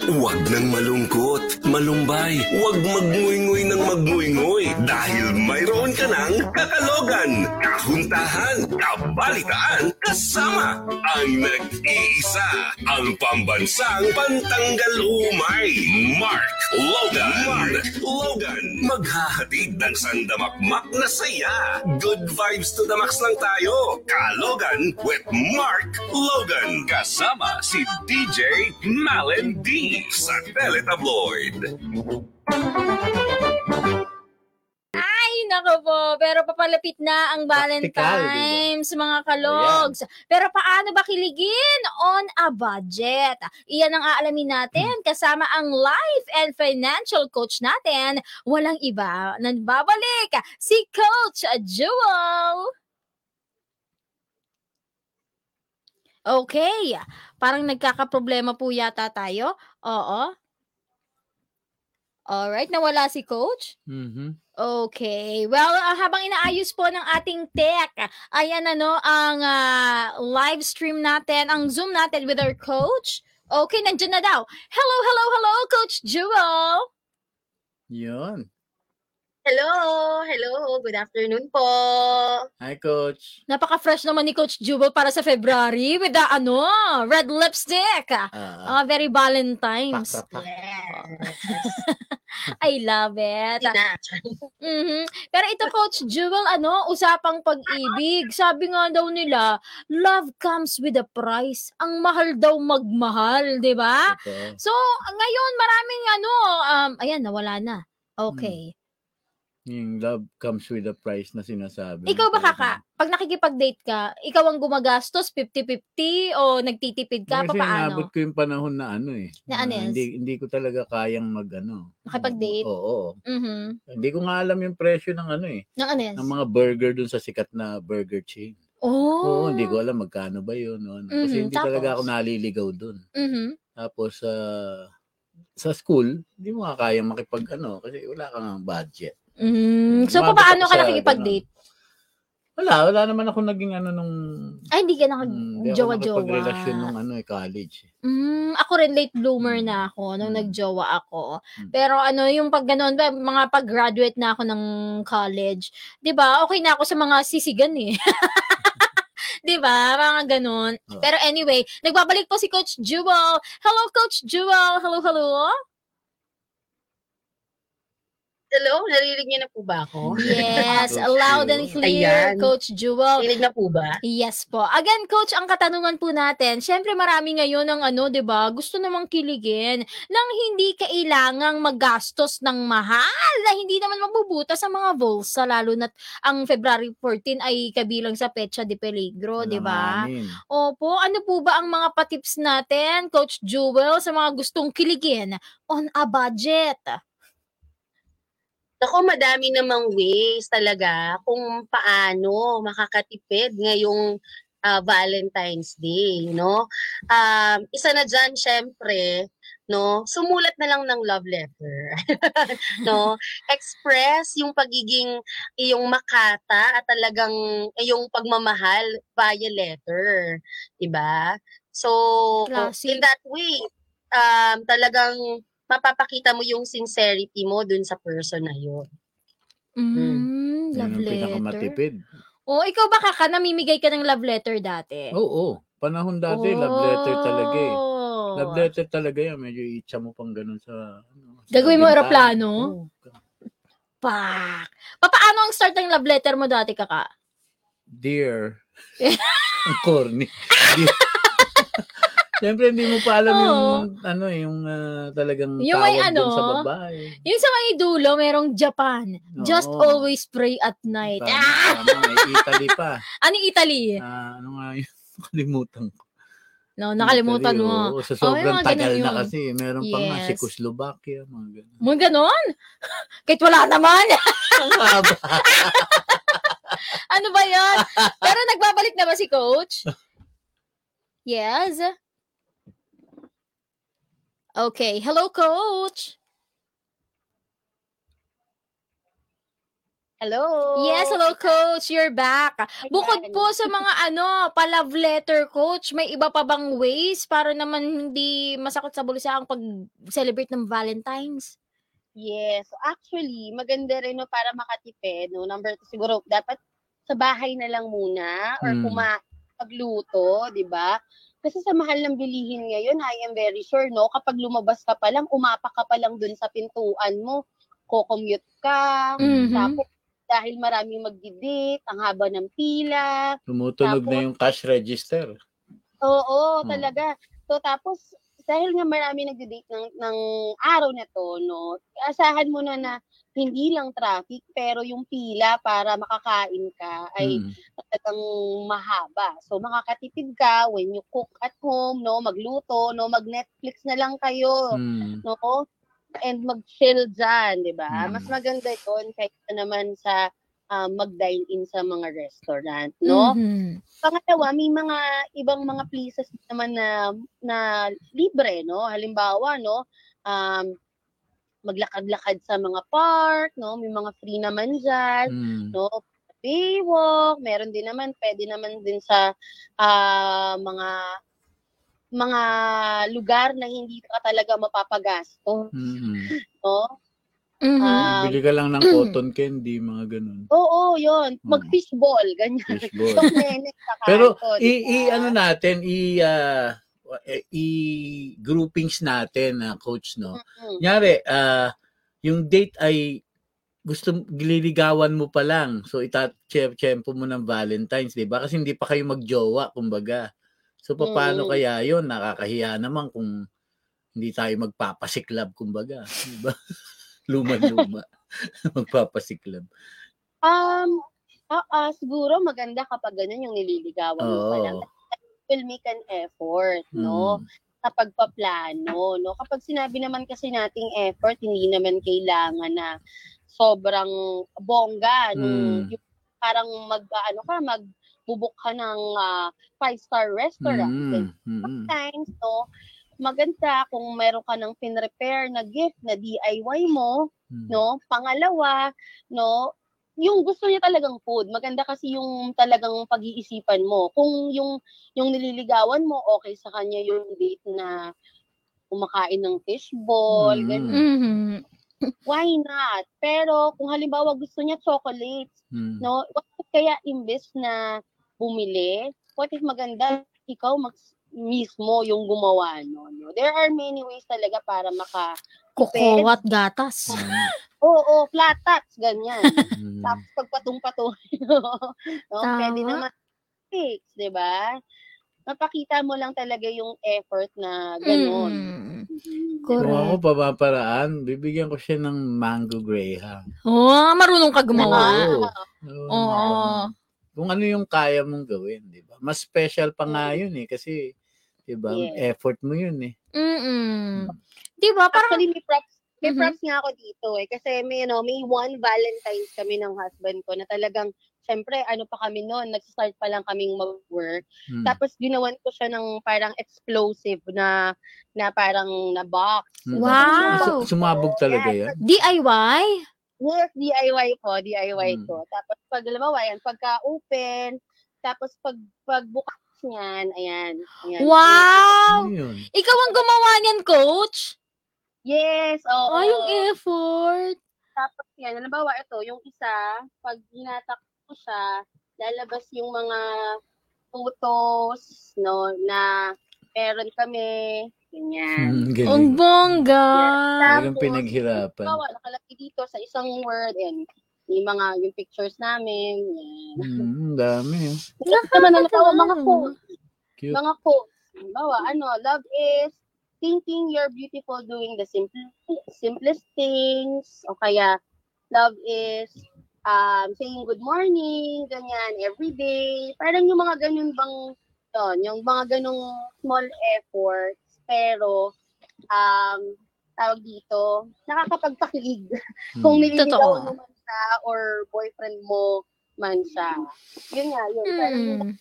Huwag nang malungkot, malumbay, huwag magnguy-nguy ng magnguy-nguy dahil mayroon ka ng kakalogan, kahuntahan, kabalitaan, kasama ang nag-iisa, ang pambansang pantanggal umay, Mark Logan. Mark Logan. Maghahatid ng sandamakmak na saya. Good vibes to the max lang tayo. Kalogan with Mark Logan. Kasama si DJ Malen D sa Teletabloid. Ay, nako po. Pero papalapit na ang Practical, Valentine's, mga kalogs. Pero paano ba kiligin on a budget? Iyan ang aalamin natin kasama ang life and financial coach natin. Walang iba. Nagbabalik si Coach Jewel. Okay. Parang nagkakaproblema po yata tayo. Oo. Alright, nawala si Coach. Mhm. Okay. Well, ah, habang inaayos po ng ating tech, ayan ano ang ah, live stream natin, ang Zoom natin with our coach. Okay, nandiyan na daw. Hello, hello, hello, Coach Jewel. Yun. Hello! Hello! Good afternoon po! Hi, Coach. Napaka-fresh naman ni Coach Jewel para sa February with the ano, red lipstick. Ah, Ah, very Valentine's. I love it. Mhm. Pero ito, Coach Jewel, ano, usapang pag-ibig. Sabi nga daw nila, love comes with a price. Ang mahal daw magmahal, di ba? Ito. So, ngayon, maraming ano, um, ayan, nawala na. Okay. Yung love comes with a price na sinasabi. Ikaw ba, Talaga. Kaka? Pag nakikipag-date ka, ikaw ang gumagastos, 50-50, o nagtitipid ka, Kasi paano? inabot ko yung panahon na ano eh. Na ano hindi, hindi ko talaga kayang mag ano. Makipag-date? Oo. Mhm. Hindi ko nga alam yung presyo ng ano eh. Na ano? Ng mga burger dun sa sikat na burger chain. Oh. Oo, hindi ko alam magkano ba yun. no? Kasi Mhm, hindi talaga tapos? ako naliligaw dun. Mhm. Tapos ah, sa school, hindi mo nga kayang makipag ano kasi wala kang budget. Mm. So, Umabot paano ako ka sa nakikipag-date? Wala, wala naman ako naging ano nung Ay, hindi ka Hmm, hindi ako nakag-jowa-jowa. nakipagrelasyon nung ano eh, college. Mm, ako rin late bloomer na ako nung Mm. nagjowa ako. Mm. Pero ano, yung pag ganun, ba, mga pag-graduate na ako ng college, 'di ba? Okay na ako sa mga sisigan eh. 'Di ba? Mga ganun. Oo. Pero anyway, nagbabalik po si Coach Jewel. Hello Coach Jewel. Hello, hello. Hello? Narinig niyo na po ba ako? Yes, loud and clear, Ayan. Coach Jewel. Narinig na po ba? Yes po. Again, coach, ang katanungan po natin, syempre marami ngayon ng ano, 'di ba? Gusto namang kiligin nang hindi kailangang magastos ng mahal na hindi naman mabubutas sa mga bulsa lalo na ang February 14 ay kabilang sa Pecha de Peligro, 'di ba? Opo, ano po ba ang mga patips natin, Coach Jewel, sa mga gustong kiligin on a budget? Ako, madami namang ways talaga kung paano makakatipid ngayong ah, Valentine's Day, no? Um, isa na dyan, syempre, no? Sumulat na lang ng love letter. no? Express yung pagiging iyong makata at talagang iyong pagmamahal via letter. 'di ba? So, Classic. in that way, um, talagang mapapakita mo yung sincerity mo dun sa person na yun. Mm, Yan love ang letter. pinakamatipid. Oh, ikaw ba kaka namimigay ka ng love letter dati? Oo, panahon dati, love letter talaga eh. Oh. Love letter talaga yan. Medyo itcha mo pang ganun sa... Ano, sa Gagawin mo aeroplano? Oo. Pak! Papaano ang start ng love letter mo dati, kaka? Dear. ang corny. Dear. Siyempre, hindi mo pa alam yung, ano, yung ah, talagang Yung tawag may dun ano, sa babae. Yung sa may dulo, merong Japan. Just Oo. always pray at night. Tama, Ah! tama, may Italy pa. Ano yung Italy? Ah, ano nga yun? Nakalimutan ko. No, nakalimutan Italy, mo. oo. sa Oh, may sobrang mga tagal ganun na yun. kasi. Meron pa nga, Yes. Czechoslovakia, mga ganun. Mo ganon? Kahit wala naman. Ang haba. ano ba yan? Pero nagbabalik na ba si coach? Yes. Okay. Hello, coach. Hello. Yes, hello coach, you're back. Bukod po sa mga ano, pa-love letter coach, may iba pa bang ways para naman hindi masakit sa bulsa ang pag-celebrate ng Valentine's? Yes. So actually, maganda rin no, para makatipid. No? Number two, siguro, dapat sa bahay na lang muna or Hmm. kuma pagluto, di ba? Kasi sa mahal ng bilihin ngayon, I am very sure, no? Kapag lumabas ka pa lang, umapa ka pa lang dun sa pintuan mo, kocommute ka, Mhm. tapos dahil maraming magdidate, ang haba ng pila, Tumutunog na Tapos- yung cash register. Oo, Hmm. talaga. So tapos dahil nga marami nagde-date ng ng araw na to, no. Asahan mo na na hindi lang traffic pero yung pila para makakain ka ay Mm. talagang mahaba. So makakatipid ka when you cook at home, no, magluto, no, mag-Netflix na lang kayo, Mm. no. And mag-chill dyan, 'di ba? Mm. Mas maganda 'yon kaysa naman sa ah, mag-dine in sa mga restaurant, no? Mhm. Pangalawa, may mga ibang mga places naman na na libre, no? Halimbawa, no, um, maglakad-lakad sa mga park, no? May mga free naman diyan, Mm. no? Baywalk, meron din naman, pwede naman din sa ah, mga mga lugar na hindi ka talaga mapapagasto, Mm. no? Mhm. Ah, Bili ka lang ng cotton candy, mga ganun. oo, 'yon. Mag-fishball, ganyan. Fishball. Pero i, i ano natin, i ah, i groupings natin na coach no. Mm. Nyari, ah yung date ay gusto gililigawan mo pa lang. So itatsyempo mo ng Valentine's, 'di ba? Kasi hindi pa kayo magjowa, kumbaga. So paano Mm. kaya 'yon? Nakakahiya naman kung hindi tayo magpapasiklab, kumbaga, 'di ba? Luma-luma. magpapasiklab. Um, oo, siguro maganda kapag ganun yung nililigawan mo pa lang. Will make an effort, no? Mm. Sa pagpaplano, no? Kapag sinabi naman kasi nating effort, hindi naman kailangan na sobrang bongga. No? Mm. Yung parang mag, ano ka, magbubuk ka ng ah, five-star restaurant. Mm. Mm. Sometimes, no? Maganda kung meron ka ng pin-repair na gift na DIY mo, Mm. no? Pangalawa, no, yung gusto niya talagang food. Maganda kasi yung talagang pag-iisipan mo. Kung yung yung nililigawan mo, okay sa kanya yung date na kumakain ng fishball, Mm. ganun. Mhm. Why not? Pero kung halimbawa gusto niya chocolates, Mm. no, what if kaya imbes na bumili, what if maganda ikaw mag mismo yung gumawa no, no? There are many ways talaga para maka Kokowat gatas. Oo, flat tops, ganyan. Mm. Tapos pagpatong-patong, no? Tama. Pwede naman fix, di ba? Mapakita mo lang talaga yung effort na gano'n. Mm. Mhm. Kung ako Correct. papaparaan, bibigyan ko siya ng mango graham. Oh, marunong ka gumawa. Oo. Oo. Oo. Kung ano yung kaya mong gawin, di ba? Mas special pa nga yun eh, kasi, di ba, Yes. effort mo yun eh. Mm. 'Di ba? Parang Actually, may props, may Mhm. props nga ako dito eh. Kasi may, you know, may one Valentine's kami ng husband ko na talagang, syempre, ano pa kami noon, nag-start pa lang kaming mag-work. Hmm. Tapos ginawan ko siya ng parang explosive na na parang na box. Hmm. Wow. Su- Sumabog talaga Yes. yan? DIY? Yes, DIY ko, DIY Mm. ko. Tapos pag alam yan, pagka open, tapos pag pagbukas niyan, ayan, ayan. Wow! Ano yun? Ikaw ang gumawa niyan, coach? Yes, oo. Oh, yung effort. Tapos yan, halimbawa ito, yung isa, pag hinatak ko siya, lalabas yung mga photos, no, na meron kami, ganyan. Hmm, Ang bongga. Talagang Tapos, pinaghirapan. Halimbawa, nakalagay dito sa isang word, and yung mga, yung pictures namin, yan. Hmm, dami. Ito naman, halimbawa, mga quotes. Cute. mga quotes. Halimbawa, ano, love is thinking you're beautiful doing the simple, simplest things. O kaya, love is um, saying good morning, ganyan, every day. Parang yung mga ganun bang, yun, yung mga ganung small efforts, pero, um, tawag dito, nakakapagpakilig. Hmm. Kung nililigawan Totoo. mo siya or boyfriend mo man siya. Yun nga, yun. Parang yung Mm.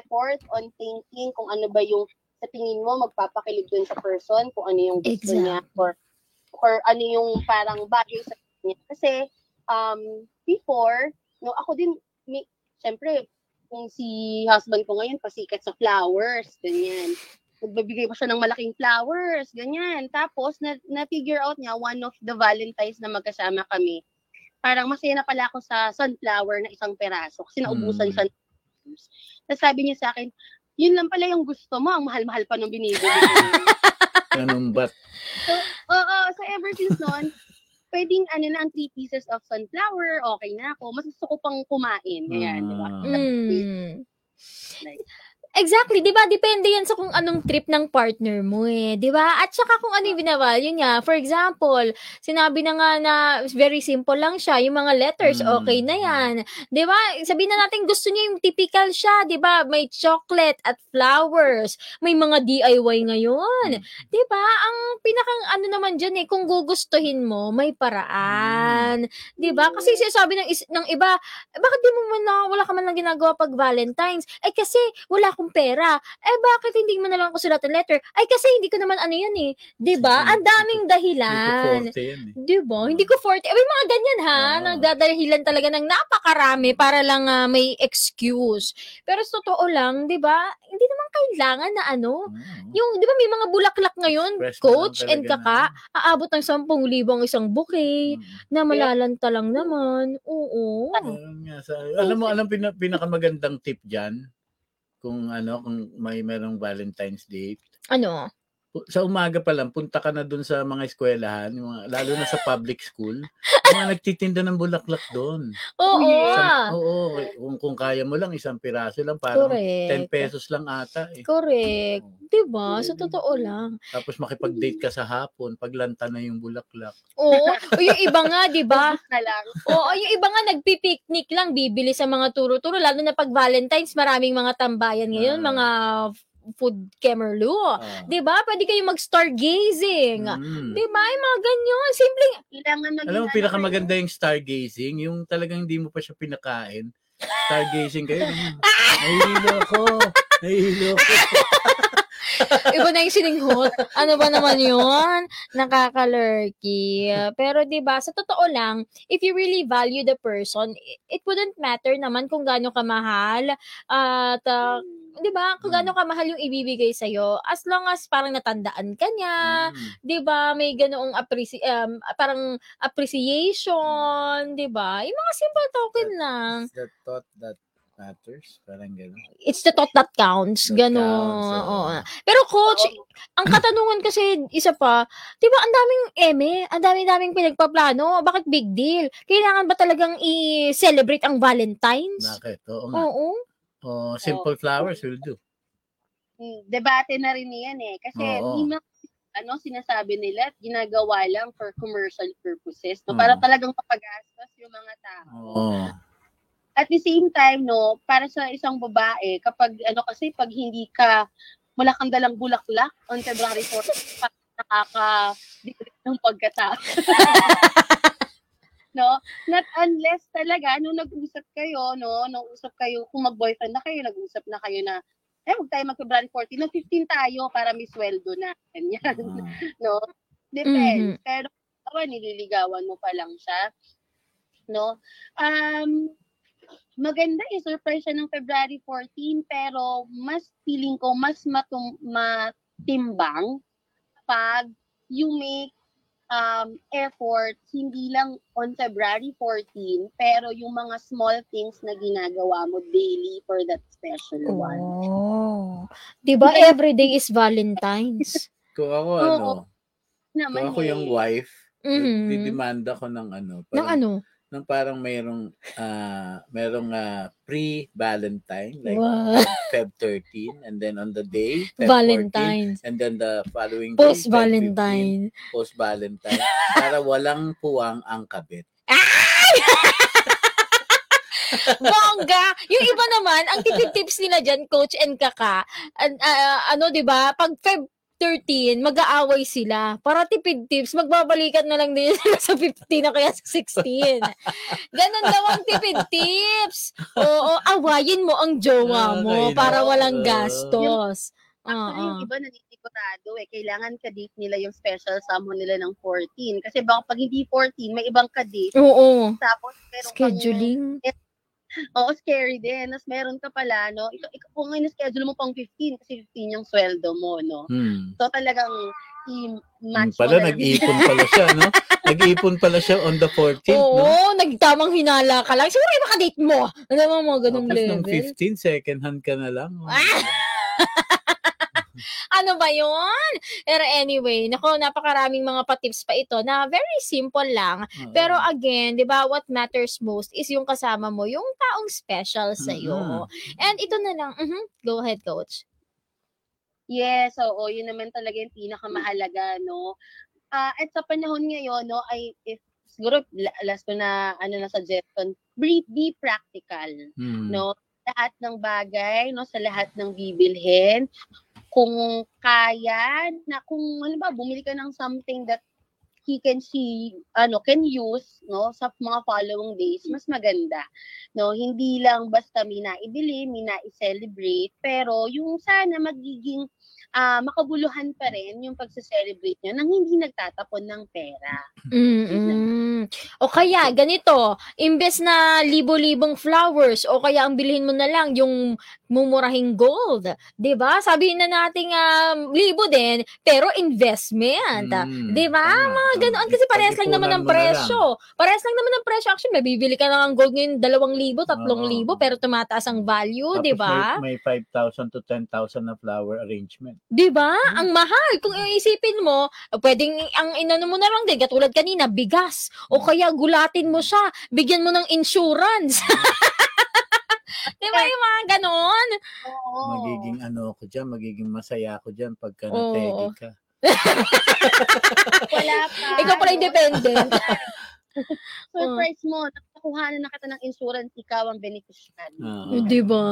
effort on thinking kung ano ba yung sa tingin mo magpapakilig dun sa person, kung ano yung gusto Exact. niya or or ano yung parang bagay sa kanya. Kasi um before, no, ako din, may, syempre, kung si husband ko ngayon pasikat sa flowers, ganyan. Nagbibigay pa siya ng malaking flowers, ganyan. Tapos, na, na-figure out niya, one of the Valentines na magkasama kami, parang masaya na pala ako sa sunflower na isang peraso kasi naubusan Mm. siya. Tapos sabi niya sa akin, yun lang pala yung gusto mo, ang mahal-mahal pa nung binibili. Ganun ba? Oo, so ever since noon, pwedeng ano na ang three pieces of sunflower, okay na ako. Mas gusto ko pang kumain. Ganyan, di ba? Mm. Exactly, 'di ba? Depende 'yan sa kung anong trip ng partner mo eh, 'di ba? At saka kung ano yung binavalue niya. For example, sinabi na nga na very simple lang siya, yung mga letters, Mm. okay na 'yan. 'Di ba? Sabihin na natin gusto niya yung typical siya, 'di ba? May chocolate at flowers, may mga DIY ngayon. 'Di ba? Ang pinakang ano naman diyan eh, kung gugustuhin mo, may paraan. 'Di ba? Kasi sinasabi ng is- ng iba, "Eh, bakit di mo man na, wala ka man lang ginagawa pag Valentine's? Eh kasi wala akong pera. Eh bakit hindi mo na lang ako sulatan letter? Ay kasi hindi ko naman ano yan eh. 'Di ba? Ang daming dahilan. Hindi ko forte yan eh. 'Di ba? Hindi ko forte. Eh, may mga ganyan ha, Oo. nagdadahilan talaga ng napakarami para lang ah, may excuse. Pero sa totoo lang, 'di ba? Hindi naman kailangan na ano, Oo. yung 'di ba may mga bulaklak ngayon, Fresh na coach and kaka, aabot ng 10,000 ang isang bouquet Mm. na malalanta lang naman. Oo. Ayun nga, sa, alam mo, alam pina, pinakamagandang tip dyan? Kung ano, kung may merong Valentine's Day. Ano? Sa umaga pa lang, punta ka na dun sa mga eskwelahan, yung mga, lalo na sa public school. yung mga nagtitinda ng bulaklak doon. Oo. Isang- Oo, kung, kung kaya mo lang, isang piraso lang, parang 10 Correct. pesos lang ata eh. Correct. 'Di ba? Sa Pwede. totoo lang. Tapos makipag-date ka sa hapon, paglanta na yung bulaklak. Oo. O yung iba nga, 'di ba? na lang. Oo, yung iba nga nagpi-picnic lang, bibili sa mga turo-turo lalo na pag Valentine's, maraming mga tambayan ngayon, Ah. mga food kemerlu. Ah. 'Di ba? Pwede kayong mag-stargazing. Mm. 'Di ba? Yung mga ganyan, simple. Kailangan maging Alam mo, ano pinakamaganda yung stargazing, yung talagang hindi mo pa siya pinakain. Stargazing kayo. Nahihilo ako. Nahihilo ako. Iba na yung sininghot. Ano ba naman yun? Nakaka-lurky. Pero 'di ba sa totoo lang, if you really value the person, it wouldn't matter naman kung gaano kamahal at ah, 'di ba? Kung gaano kamahal yung ibibigay sa as long as parang natandaan ka niya, Mm. 'di ba? May ganoong appreci- um, parang appreciation, 'di ba? Yung mga simple token lang. It's the thought that matters. Parang gano'n. It's the thought that counts. That Gano'n. oo. Pero coach, ang katanungan kasi isa pa, 'di ba ang daming eme, ang daming-daming pinagpaplano, bakit big deal? Kailangan ba talagang i-celebrate ang Valentine's? Bakit? Oo nga. Oo. Oh, simple flowers will do. Mm, debate na rin yan eh. Kasi Oo. may mga ano, sinasabi nila, ginagawa lang for commercial purposes. No? Para talagang papagastos yung mga tao. Oo. At the same time, no, para sa isang babae, kapag ano kasi, pag hindi ka, wala kang dalang bulaklak on February 4, parang nakaka ng pagkatao. no? Not unless talaga, nung nag-usap kayo, no, nung usap kayo, kung mag-boyfriend na kayo, nag-usap na kayo na, eh, huwag tayo mag-February 14, nag 15 tayo para may sweldo na. Ganyan. Ah. no? Depends. Mhm. Pero, awa, nililigawan mo pa lang siya. No? Um, maganda i-surprise siya ng February 14, pero mas feeling ko, mas matum matimbang pag you make um, effort, hindi lang on February 14, pero yung mga small things na ginagawa mo daily for that special one. Oh. 'Di ba everyday is Valentine's? Kung ako, Oo. ano, Naman kung ako yung eh. wife, Mhm. didemanda ko ng ano, Ng parang, ano? Ng parang mayroong, ah, mayroong ah, pre-Valentine, like Wow. Feb 13, and then on the day, Feb 14, Valentine's. and then the following day, Feb 15, Post-Valentine. post-Valentine, para walang puwang ang kabit. Bongga! Yung iba naman, ang tipid-tips nila dyan, Coach and Kaka, an- ah, ano, di ba, pag Feb 13, mag-aaway sila. Para tipid tips, magbabalikan na lang din sila sa 15 na kaya sa 16. Ganon daw ang tipid tips. Oo, awayin mo ang jowa mo Okay, para walang Oo. gastos. Actually, yung Oo. iba sigurado eh. Kailangan ka-date nila yung special summon nila ng 14. Kasi baka pag hindi 14, may ibang ka-date. Oo. Tapos meron kang- Scheduling. Oo, scary din. Tapos meron ka pala, no? Ikaw, ikaw kung ngayon schedule mo pang 15 kasi 15 yung sweldo mo, no? Hmm. So talagang Hmm, i-match mo pala, nag-iipon pala siya, no? Nag-iipon pala siya on the 14th, Oo, no? nagtamang hinala ka lang. Siguro yung makadate mo. Alam mo, mga ganong Tapos nung level. 15, second hand ka na lang. Ah! Ano ba yun? Pero anyway, nako, napakaraming mga pa-tips pa ito na very simple lang. Oo. Pero again, di ba, what matters most is yung kasama mo, yung taong special sa'yo. Mhm. And ito na lang, mhm, go ahead, coach. Yes, oo, yun naman talaga yung pinakamahalaga, no? Ah, at sa panahon ngayon, no, ay if siguro la- last ko na ano na suggestion, be, be practical, Hmm. no? Lahat ng bagay, no, sa lahat ng bibilhin, kung kaya na kung ano ba, bumili ka ng something that he can see, ano, can use, no, sa mga following days, mas maganda. No, hindi lang basta mina ibili, mina i-celebrate, pero yung sana magiging ah, makabuluhan pa rin yung pagse-celebrate nyo nang hindi nagtatapon ng pera. mm O kaya, ganito, imbes na libo-libong flowers, o kaya ang bilhin mo na lang yung mumurahing gold. 'Di ba Sabihin na nating um, libo din, pero investment. Hmm. 'Di ba Tama. Mga ganoon kasi parehas lang naman ng Pag-ipunan mo na lang. presyo. Parehas lang naman ng presyo. Actually, may bibili ka lang ng gold ngayon 2,000, 3,000, Oo. pero tumataas ang value, 'di ba? May, may 5,000 to 10,000 na flower arrangement. 'Di ba? Ang mahal. Kung iisipin mo, pwedeng ang inano mo na lang din katulad kanina, bigas o kaya gulatin mo siya, bigyan mo ng insurance. 'Di ba yung mga ganon? Oo. Magiging ano ako dyan, magiging masaya ako dyan pagka Oo. nategi ka. Wala pa. Ikaw pala independent. Surprise mo, nakuha na kita ng insurance, ikaw ang beneficiary. Oo. 'Di ba?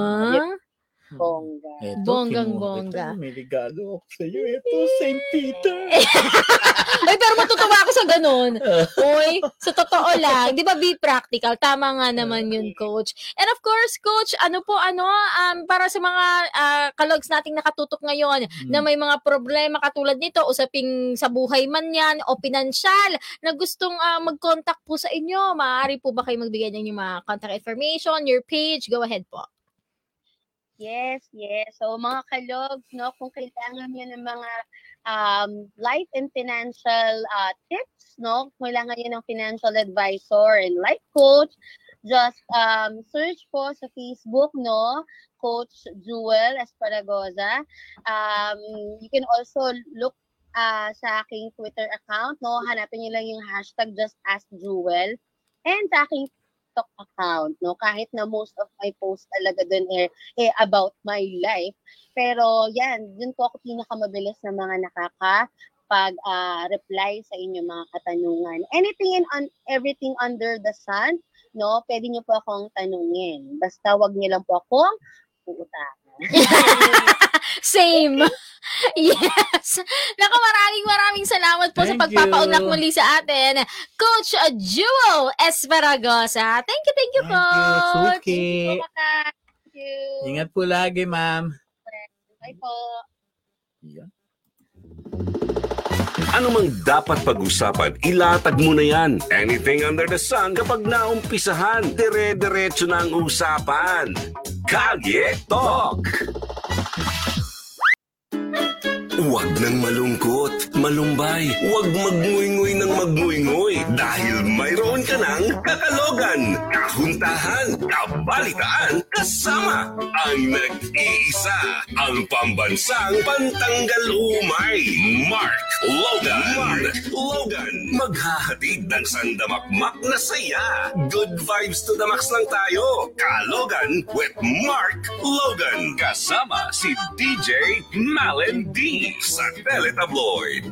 Bongga. Eto, Bonggang bongga. kita. May regalo ako sa iyo. Ito, St. Peter. Ay, pero matutuwa ako sa ganon. Uy, sa totoo lang, di ba be practical? Tama nga naman yun, coach. And of course, coach, ano po, ano, um, para sa mga uh, kalogs nating nakatutok ngayon, Hmm. na may mga problema katulad nito, usaping sa buhay man yan, o pinansyal, na gustong ah, mag-contact po sa inyo, maaari po ba kayo magbigay ng inyong mga contact information, your page, go ahead po. Yes, yes. So mga kalogs, no, kung kailangan niyo ng mga um, life and financial uh, tips, no, kailangan niyo ng financial advisor and life coach, just um, search po sa Facebook, no, Coach Jewel Esparagoza. Um, you can also look uh, sa aking Twitter account, no, hanapin niyo lang yung hashtag just ask Jewel. And sa aking TikTok account, no, kahit na most of my posts talaga dun eh, eh, about my life. Pero yan, dun po ako pinakamabilis na mga nakaka pag ah, reply sa inyong mga katanungan. Anything and on everything under the sun, no, pwede niyo po akong tanungin. Basta wag niyo lang po akong uutakan. Same. yes. Naku, maraming maraming salamat po sa Thank pagpapaunlak you. muli sa atin. Coach Jewel Esparagosa. Thank you, thank you, Thank you, Coach. Suki. Thank you. Ingat po lagi, ma'am. Bye po. Yan. Ano mang dapat pag-usapan, ilatag mo na yan. Anything under the sun kapag naumpisahan, dire-diretso na ang usapan. 影トーク Huwag nang malungkot, malumbay, huwag magnguynggoy ng magnguynggoy dahil mayroon ka ng kakalogan, kahuntahan, kabalitaan, kasama ang nag-iisa, ang pambansang pantanggal umay, Mark Logan. Mark Logan, maghahatid ng sandamakmak na saya. Good vibes to the max lang tayo. Kalogan with Mark Logan. Kasama si DJ Malin D sa Teletabloid.